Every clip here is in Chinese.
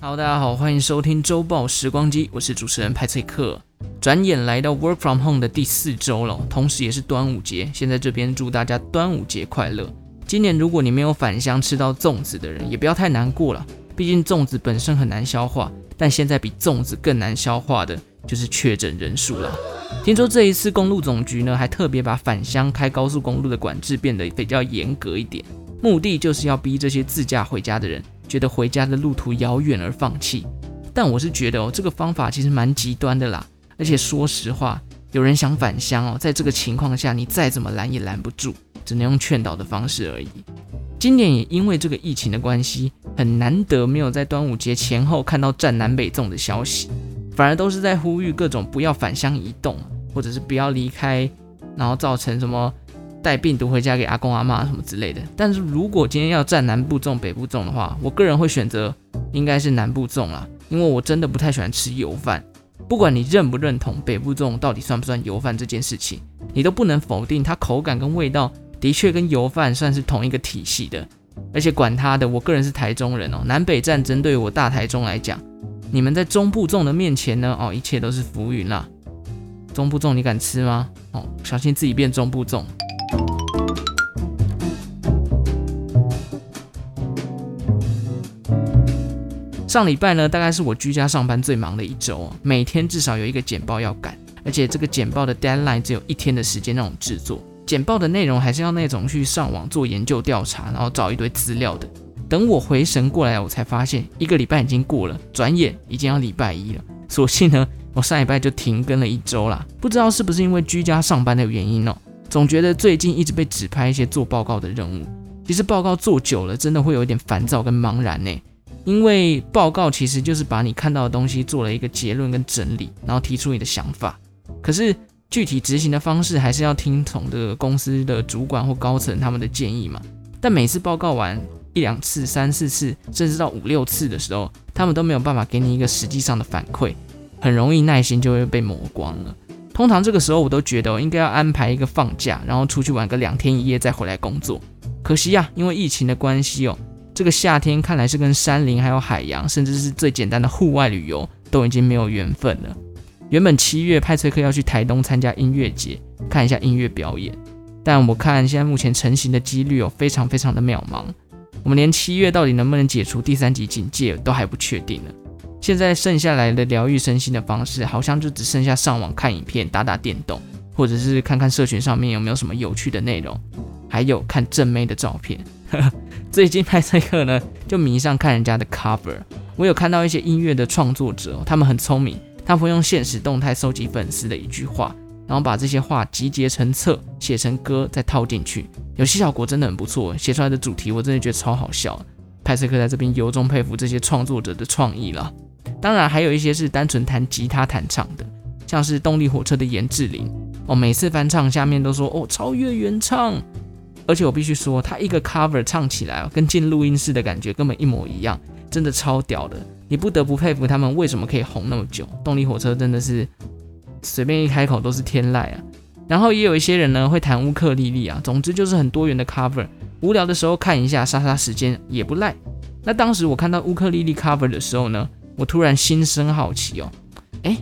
Hello，大家好，欢迎收听周报时光机，我是主持人派翠克。转眼来到 Work from Home 的第四周了，同时也是端午节。先在这边祝大家端午节快乐。今年如果你没有返乡吃到粽子的人，也不要太难过了，毕竟粽子本身很难消化。但现在比粽子更难消化的就是确诊人数了。听说这一次公路总局呢，还特别把返乡开高速公路的管制变得比较严格一点，目的就是要逼这些自驾回家的人。觉得回家的路途遥远而放弃，但我是觉得哦，这个方法其实蛮极端的啦。而且说实话，有人想返乡哦，在这个情况下，你再怎么拦也拦不住，只能用劝导的方式而已。今年也因为这个疫情的关系，很难得没有在端午节前后看到战南北粽的消息，反而都是在呼吁各种不要返乡移动，或者是不要离开，然后造成什么。带病毒回家给阿公阿妈什么之类的，但是如果今天要战南部粽、北部粽的话，我个人会选择应该是南部粽啦，因为我真的不太喜欢吃油饭。不管你认不认同北部粽到底算不算油饭这件事情，你都不能否定它口感跟味道的确跟油饭算是同一个体系的。而且管他的，我个人是台中人哦，南北战争对于我大台中来讲，你们在中部粽的面前呢，哦，一切都是浮云啦。中部粽你敢吃吗？哦，小心自己变中部粽。上礼拜呢，大概是我居家上班最忙的一周，每天至少有一个简报要赶，而且这个简报的 deadline 只有一天的时间那种制作。简报的内容还是要那种去上网做研究调查，然后找一堆资料的。等我回神过来，我才发现一个礼拜已经过了，转眼已经要礼拜一了。所幸呢，我上礼拜就停更了一周啦。不知道是不是因为居家上班的原因哦，总觉得最近一直被指派一些做报告的任务。其实报告做久了，真的会有一点烦躁跟茫然呢。因为报告其实就是把你看到的东西做了一个结论跟整理，然后提出你的想法。可是具体执行的方式还是要听从的公司的主管或高层他们的建议嘛。但每次报告完一两次、三四次，甚至到五六次的时候，他们都没有办法给你一个实际上的反馈，很容易耐心就会被磨光了。通常这个时候我都觉得应该要安排一个放假，然后出去玩个两天一夜再回来工作。可惜呀，因为疫情的关系哦。这个夏天看来是跟山林、还有海洋，甚至是最简单的户外旅游都已经没有缘分了。原本七月派崔克要去台东参加音乐节，看一下音乐表演，但我看现在目前成型的几率有非常非常的渺茫。我们连七月到底能不能解除第三级警戒都还不确定呢。现在剩下来的疗愈身心的方式，好像就只剩下上网看影片、打打电动，或者是看看社群上面有没有什么有趣的内容，还有看正妹的照片。最近派翠克呢，就迷上看人家的 cover。我有看到一些音乐的创作者，他们很聪明，他们会用现实动态收集粉丝的一句话，然后把这些话集结成册，写成歌，再套进去，有些效果真的很不错。写出来的主题我真的觉得超好笑。派翠克在这边由衷佩服这些创作者的创意了。当然，还有一些是单纯弹吉他弹唱的，像是动力火车的颜志玲哦，每次翻唱下面都说哦，超越原唱。而且我必须说，他一个 cover 唱起来跟进录音室的感觉根本一模一样，真的超屌的。你不得不佩服他们为什么可以红那么久。动力火车真的是随便一开口都是天籁啊。然后也有一些人呢会弹乌克丽丽啊，总之就是很多元的 cover。无聊的时候看一下，杀杀时间也不赖。那当时我看到乌克丽丽 cover 的时候呢，我突然心生好奇哦，诶，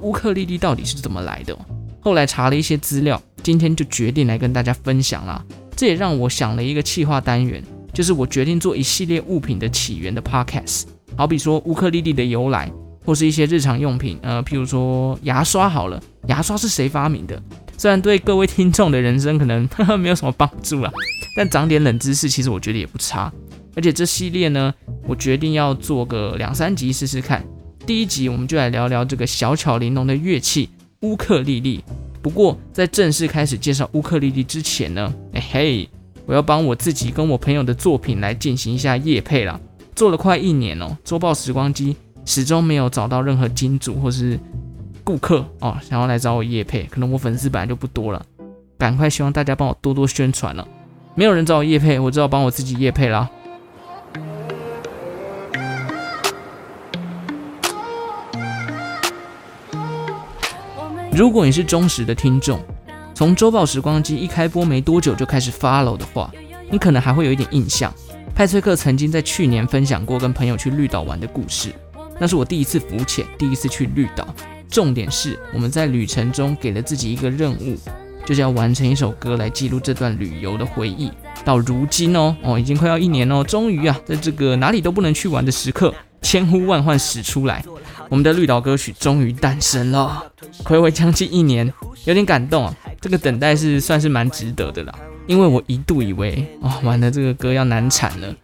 乌克丽丽到底是怎么来的？后来查了一些资料，今天就决定来跟大家分享啦。这也让我想了一个企划单元，就是我决定做一系列物品的起源的 podcast，好比说乌克丽丽的由来，或是一些日常用品，呃，譬如说牙刷好了，牙刷是谁发明的？虽然对各位听众的人生可能呵 呵没有什么帮助啦，但长点冷知识其实我觉得也不差。而且这系列呢，我决定要做个两三集试试看。第一集我们就来聊聊这个小巧玲珑的乐器乌克丽丽。不过，在正式开始介绍乌克丽丽之前呢，哎嘿，我要帮我自己跟我朋友的作品来进行一下夜配啦。做了快一年哦，周报时光机始终没有找到任何金主或是顾客哦，想要来找我夜配。可能我粉丝本来就不多了，赶快希望大家帮我多多宣传了。没有人找我夜配，我只好帮我自己夜配啦。如果你是忠实的听众，从周报时光机一开播没多久就开始 follow 的话，你可能还会有一点印象。派翠克曾经在去年分享过跟朋友去绿岛玩的故事，那是我第一次浮潜，第一次去绿岛。重点是我们在旅程中给了自己一个任务，就是要完成一首歌来记录这段旅游的回忆。到如今哦哦，已经快要一年哦，终于啊，在这个哪里都不能去玩的时刻，千呼万唤始出来，我们的绿岛歌曲终于诞生了。睽违将近一年，有点感动啊。这个等待是算是蛮值得的啦，因为我一度以为哦，完了这个歌要难产了，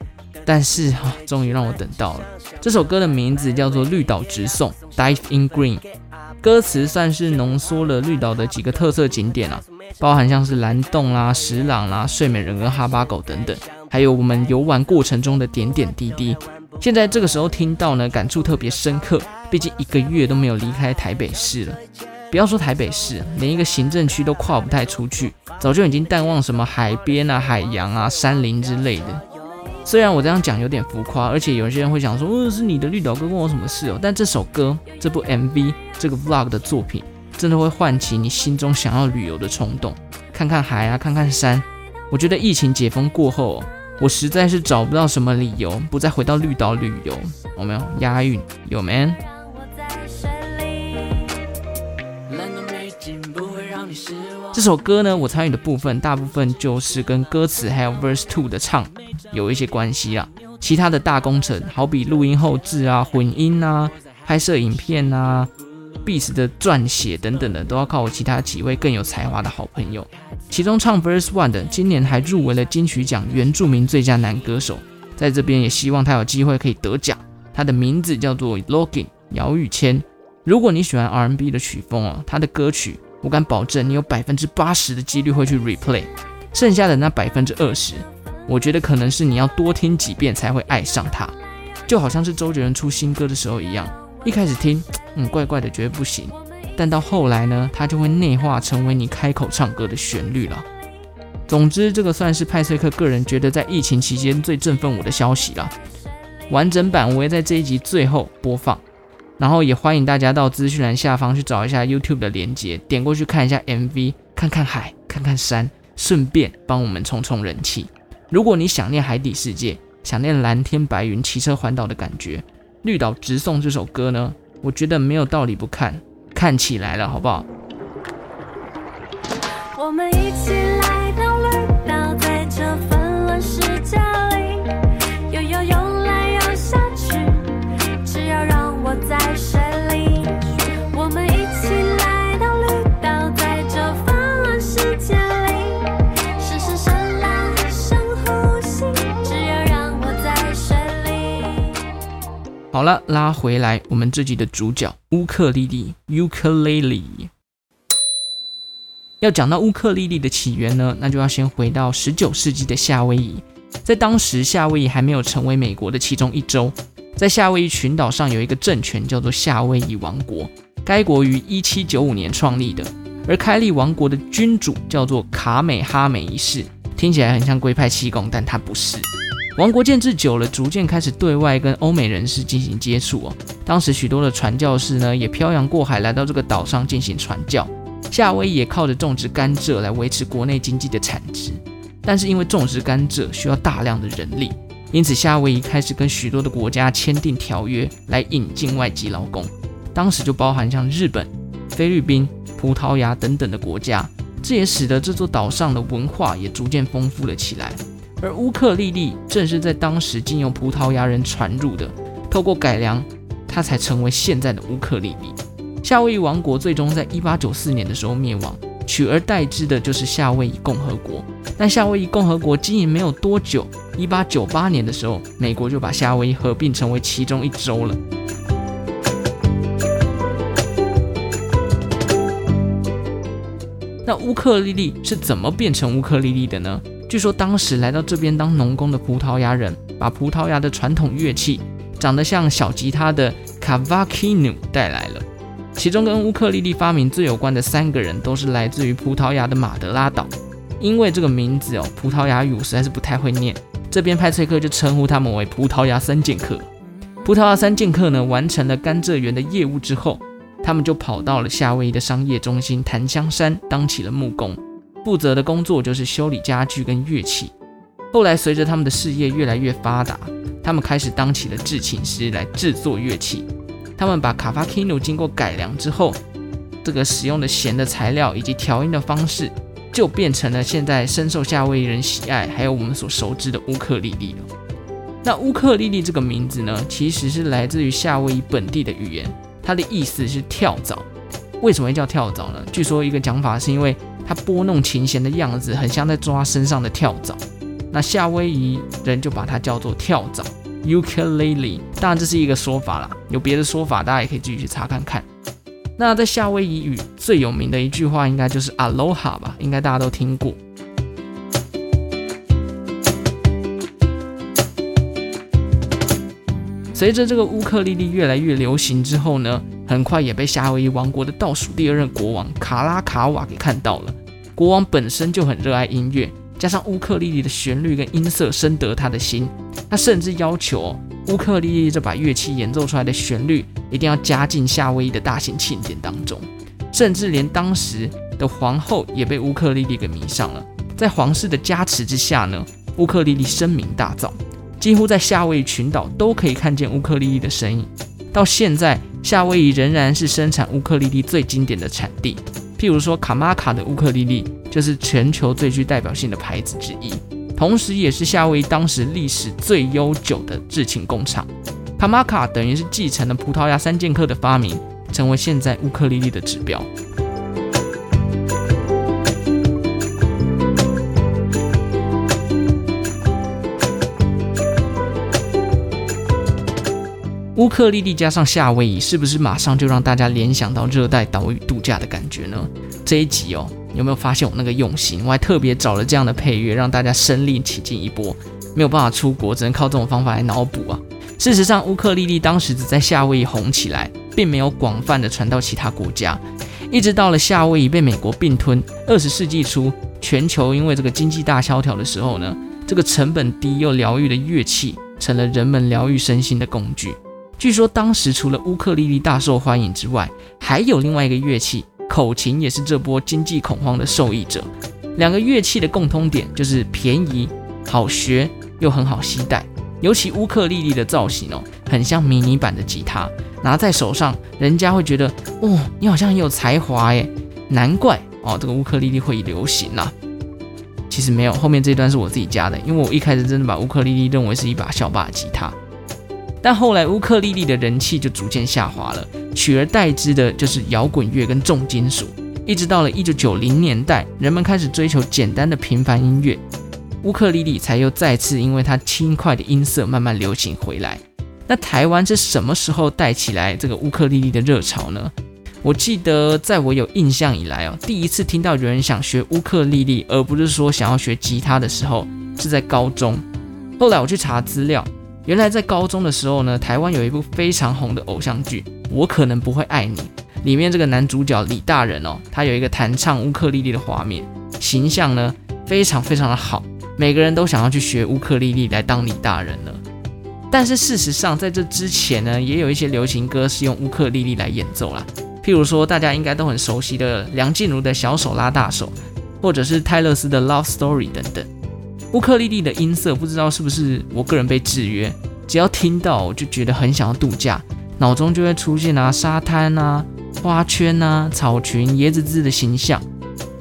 但是啊，终于让我等到了。这首歌的名字叫做《绿岛直送》（Dive in Green），歌词算是浓缩了绿岛的几个特色景点啊。包含像是蓝洞啦、石朗啦、睡美人跟哈巴狗等等，还有我们游玩过程中的点点滴滴。现在这个时候听到呢，感触特别深刻。毕竟一个月都没有离开台北市了，不要说台北市，连一个行政区都跨不太出去，早就已经淡忘什么海边啊、海洋啊、山林之类的。虽然我这样讲有点浮夸，而且有些人会想说，哦，是你的绿岛哥关我什么事哦？但这首歌、这部 MV、这个 Vlog 的作品。真的会唤起你心中想要旅游的冲动，看看海啊，看看山。我觉得疫情解封过后，我实在是找不到什么理由不再回到绿岛旅游。有没有押韵？有 man。这首歌呢，我参与的部分大部分就是跟歌词还有 verse two 的唱有一些关系啦。其他的大工程，好比录音后制啊、混音啊、拍摄影片啊。beat 的撰写等等的，都要靠我其他几位更有才华的好朋友。其中唱 verse one 的，今年还入围了金曲奖原住民最佳男歌手，在这边也希望他有机会可以得奖。他的名字叫做 Logan 姚宇谦。如果你喜欢 R&B 的曲风哦，他的歌曲我敢保证你有百分之八十的几率会去 replay，剩下的那百分之二十，我觉得可能是你要多听几遍才会爱上它，就好像是周杰伦出新歌的时候一样。一开始听，嗯，怪怪的，觉得不行。但到后来呢，它就会内化成为你开口唱歌的旋律了。总之，这个算是派翠克个人觉得在疫情期间最振奋我的消息了。完整版我会在这一集最后播放，然后也欢迎大家到资讯栏下方去找一下 YouTube 的连接，点过去看一下 MV，看看海，看看山，顺便帮我们冲冲人气。如果你想念海底世界，想念蓝天白云、骑车环岛的感觉。绿岛直送这首歌呢，我觉得没有道理不看，看起来了，好不好？我们一起好了，拉回来，我们这集的主角乌克丽丽 （Ukulele）。要讲到乌克丽丽的起源呢，那就要先回到十九世纪的夏威夷。在当时，夏威夷还没有成为美国的其中一州，在夏威夷群岛上有一个政权叫做夏威夷王国，该国于一七九五年创立的，而开立王国的君主叫做卡美哈美一世，听起来很像龟派气功，但他不是。王国建制久了，逐渐开始对外跟欧美人士进行接触哦。当时许多的传教士呢，也漂洋过海来到这个岛上进行传教。夏威夷也靠着种植甘蔗来维持国内经济的产值。但是因为种植甘蔗需要大量的人力，因此夏威夷开始跟许多的国家签订条约来引进外籍劳工。当时就包含像日本、菲律宾、葡萄牙等等的国家。这也使得这座岛上的文化也逐渐丰富了起来。而乌克丽丽正是在当时经由葡萄牙人传入的，透过改良，它才成为现在的乌克丽丽。夏威夷王国最终在一八九四年的时候灭亡，取而代之的就是夏威夷共和国。但夏威夷共和国经营没有多久，一八九八年的时候，美国就把夏威夷合并成为其中一州了。那乌克丽丽是怎么变成乌克丽丽的呢？据说当时来到这边当农工的葡萄牙人，把葡萄牙的传统乐器长得像小吉他的卡瓦基努带来了。其中跟乌克丽丽发明最有关的三个人，都是来自于葡萄牙的马德拉岛。因为这个名字哦，葡萄牙语我实在是不太会念，这边派翠克就称呼他们为葡萄牙三剑客。葡萄牙三剑客呢，完成了甘蔗园的业务之后，他们就跑到了夏威夷的商业中心檀香山，当起了木工。负责的工作就是修理家具跟乐器。后来随着他们的事业越来越发达，他们开始当起了制琴师来制作乐器。他们把卡法基诺经过改良之后，这个使用的弦的材料以及调音的方式，就变成了现在深受夏威夷人喜爱，还有我们所熟知的乌克丽丽了。那乌克丽丽这个名字呢，其实是来自于夏威夷本地的语言，它的意思是跳蚤。为什么会叫跳蚤呢？据说一个讲法是因为它拨弄琴弦的样子很像在抓身上的跳蚤，那夏威夷人就把它叫做跳蚤 ukulele。当然这是一个说法啦，有别的说法大家也可以继续去查看看。那在夏威夷语最有名的一句话应该就是 Aloha 吧，应该大家都听过。随着这个乌克丽丽越来越流行之后呢，很快也被夏威夷王国的倒数第二任国王卡拉卡瓦给看到了。国王本身就很热爱音乐，加上乌克丽丽的旋律跟音色深得他的心，他甚至要求乌克丽丽这把乐器演奏出来的旋律一定要加进夏威夷的大型庆典当中，甚至连当时的皇后也被乌克丽丽给迷上了。在皇室的加持之下呢，乌克丽丽声名大噪。几乎在夏威夷群岛都可以看见乌克丽丽的身影。到现在，夏威夷仍然是生产乌克丽丽最经典的产地。譬如说，卡玛卡的乌克丽丽就是全球最具代表性的牌子之一，同时也是夏威夷当时历史最悠久的制琴工厂。卡玛卡等于是继承了葡萄牙三剑客的发明，成为现在乌克丽丽的指标。乌克丽丽加上夏威夷，是不是马上就让大家联想到热带岛屿度假的感觉呢？这一集哦，有没有发现我那个用心？我还特别找了这样的配乐，让大家身临其境一波。没有办法出国，只能靠这种方法来脑补啊。事实上，乌克丽丽当时只在夏威夷红起来，并没有广泛的传到其他国家。一直到了夏威夷被美国并吞，二十世纪初，全球因为这个经济大萧条的时候呢，这个成本低又疗愈的乐器，成了人们疗愈身心的工具。据说当时除了乌克丽丽大受欢迎之外，还有另外一个乐器口琴，也是这波经济恐慌的受益者。两个乐器的共通点就是便宜、好学又很好携带。尤其乌克丽丽的造型哦，很像迷你版的吉他，拿在手上，人家会觉得哦，你好像很有才华耶。难怪哦，这个乌克丽丽会流行啊。其实没有，后面这段是我自己加的，因为我一开始真的把乌克丽丽认为是一把小把吉他。但后来乌克丽丽的人气就逐渐下滑了，取而代之的就是摇滚乐跟重金属。一直到了一九九零年代，人们开始追求简单的平凡音乐，乌克丽丽才又再次因为它轻快的音色慢慢流行回来。那台湾是什么时候带起来这个乌克丽丽的热潮呢？我记得在我有印象以来哦，第一次听到有人想学乌克丽丽，而不是说想要学吉他的时候，是在高中。后来我去查资料。原来在高中的时候呢，台湾有一部非常红的偶像剧《我可能不会爱你》，里面这个男主角李大仁哦，他有一个弹唱乌克丽丽的画面，形象呢非常非常的好，每个人都想要去学乌克丽丽来当李大仁了。但是事实上，在这之前呢，也有一些流行歌是用乌克丽丽来演奏啦，譬如说大家应该都很熟悉的梁静茹的小手拉大手，或者是泰勒斯的 Love Story 等等。乌克丽丽的音色，不知道是不是我个人被制约，只要听到我就觉得很想要度假，脑中就会出现啊沙滩啊、花圈啊、草裙、椰子汁的形象，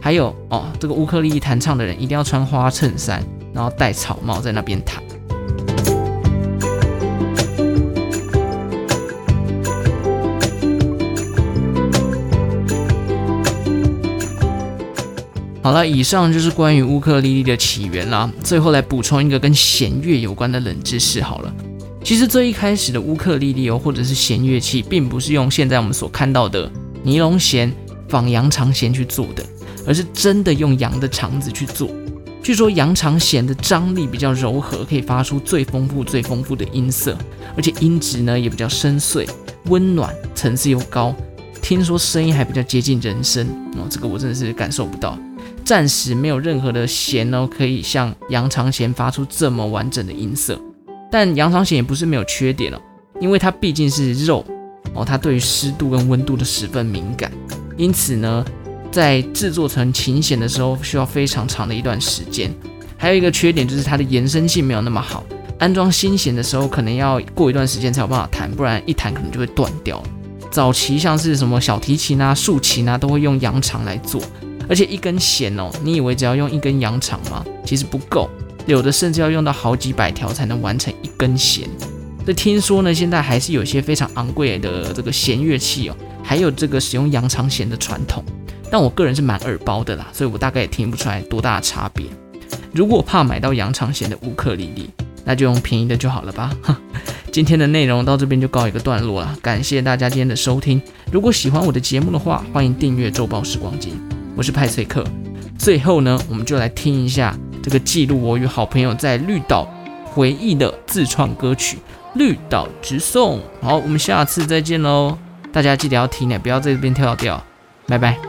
还有哦，这个乌克丽丽弹唱的人一定要穿花衬衫，然后戴草帽在那边弹。好了，以上就是关于乌克丽丽的起源啦。最后来补充一个跟弦乐有关的冷知识好了。其实最一开始的乌克丽丽哦，或者是弦乐器，并不是用现在我们所看到的尼龙弦仿羊肠弦去做的，而是真的用羊的肠子去做。据说羊肠弦的张力比较柔和，可以发出最丰富、最丰富的音色，而且音质呢也比较深邃、温暖，层次又高。听说声音还比较接近人声哦，这个我真的是感受不到。暂时没有任何的弦哦，可以像羊肠弦发出这么完整的音色。但羊肠弦也不是没有缺点哦，因为它毕竟是肉哦，它对于湿度跟温度都十分敏感，因此呢，在制作成琴弦的时候需要非常长的一段时间。还有一个缺点就是它的延伸性没有那么好，安装新弦的时候可能要过一段时间才有办法弹，不然一弹可能就会断掉。早期像是什么小提琴啊、竖琴啊，都会用羊肠来做，而且一根弦哦，你以为只要用一根羊肠吗？其实不够，有的甚至要用到好几百条才能完成一根弦。这听说呢，现在还是有些非常昂贵的这个弦乐器哦，还有这个使用羊肠弦的传统。但我个人是蛮耳包的啦，所以我大概也听不出来多大的差别。如果怕买到羊肠弦的乌克丽丽，那就用便宜的就好了吧。今天的内容到这边就告一个段落了，感谢大家今天的收听。如果喜欢我的节目的话，欢迎订阅周报时光机，我是派翠克。最后呢，我们就来听一下这个记录我与好朋友在绿岛回忆的自创歌曲《绿岛直送》。好，我们下次再见喽！大家记得要听呢，不要在这边跳掉。拜拜。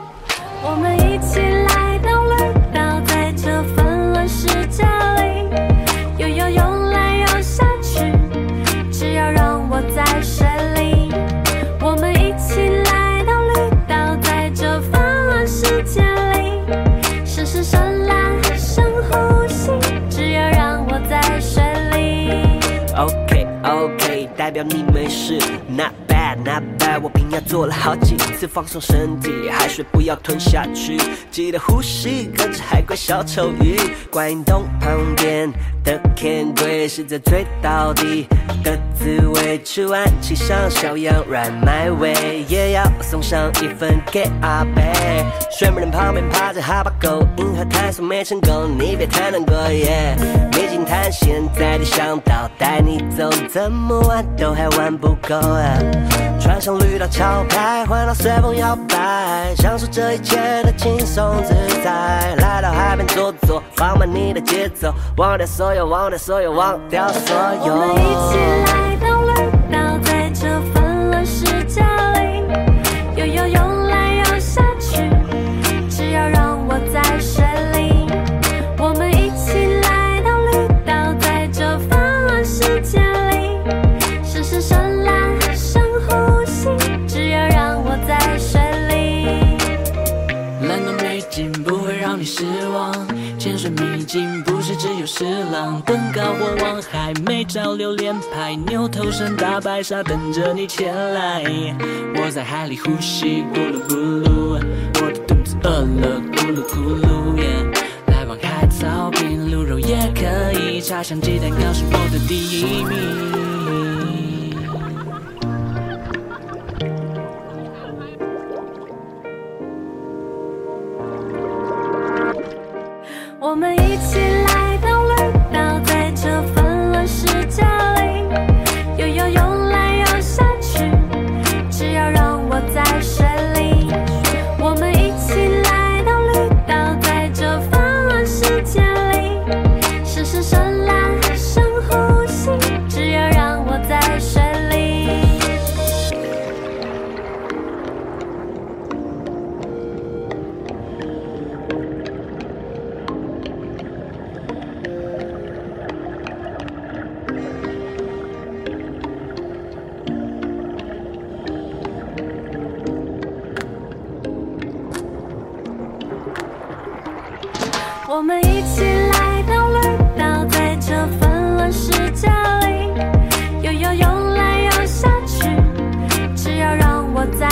可以代表你没事。那。Bad, not bad。我平压做了好几次放松身体，海水不要吞下去，记得呼吸，跟着海龟小丑鱼。观音洞旁边的 Candy 是在最道地的滋味，吃完骑上小羊 Ride my way，也要送上一份给阿伯。水门旁边趴着哈巴狗，银河探索没成功，你别太难过耶。秘境探险在地向导带你走，怎么玩？都还玩不够啊！穿上绿道桥牌，环绕随风摇摆，享受这一切的轻松自在。来到海边坐坐，放慢你的节奏，忘掉所有，忘掉所有，忘掉所有。只有石浪，登高或望海，美照留连拍，牛头山大白鲨等着你前来。我在海里呼吸，咕噜咕噜，我的肚子饿了，咕噜咕噜耶。来碗海草饼，卤肉也可以，插香鸡蛋糕是我的第一名。我们一起来到绿倒在这纷乱世界里。游游游来游下去。只要让我在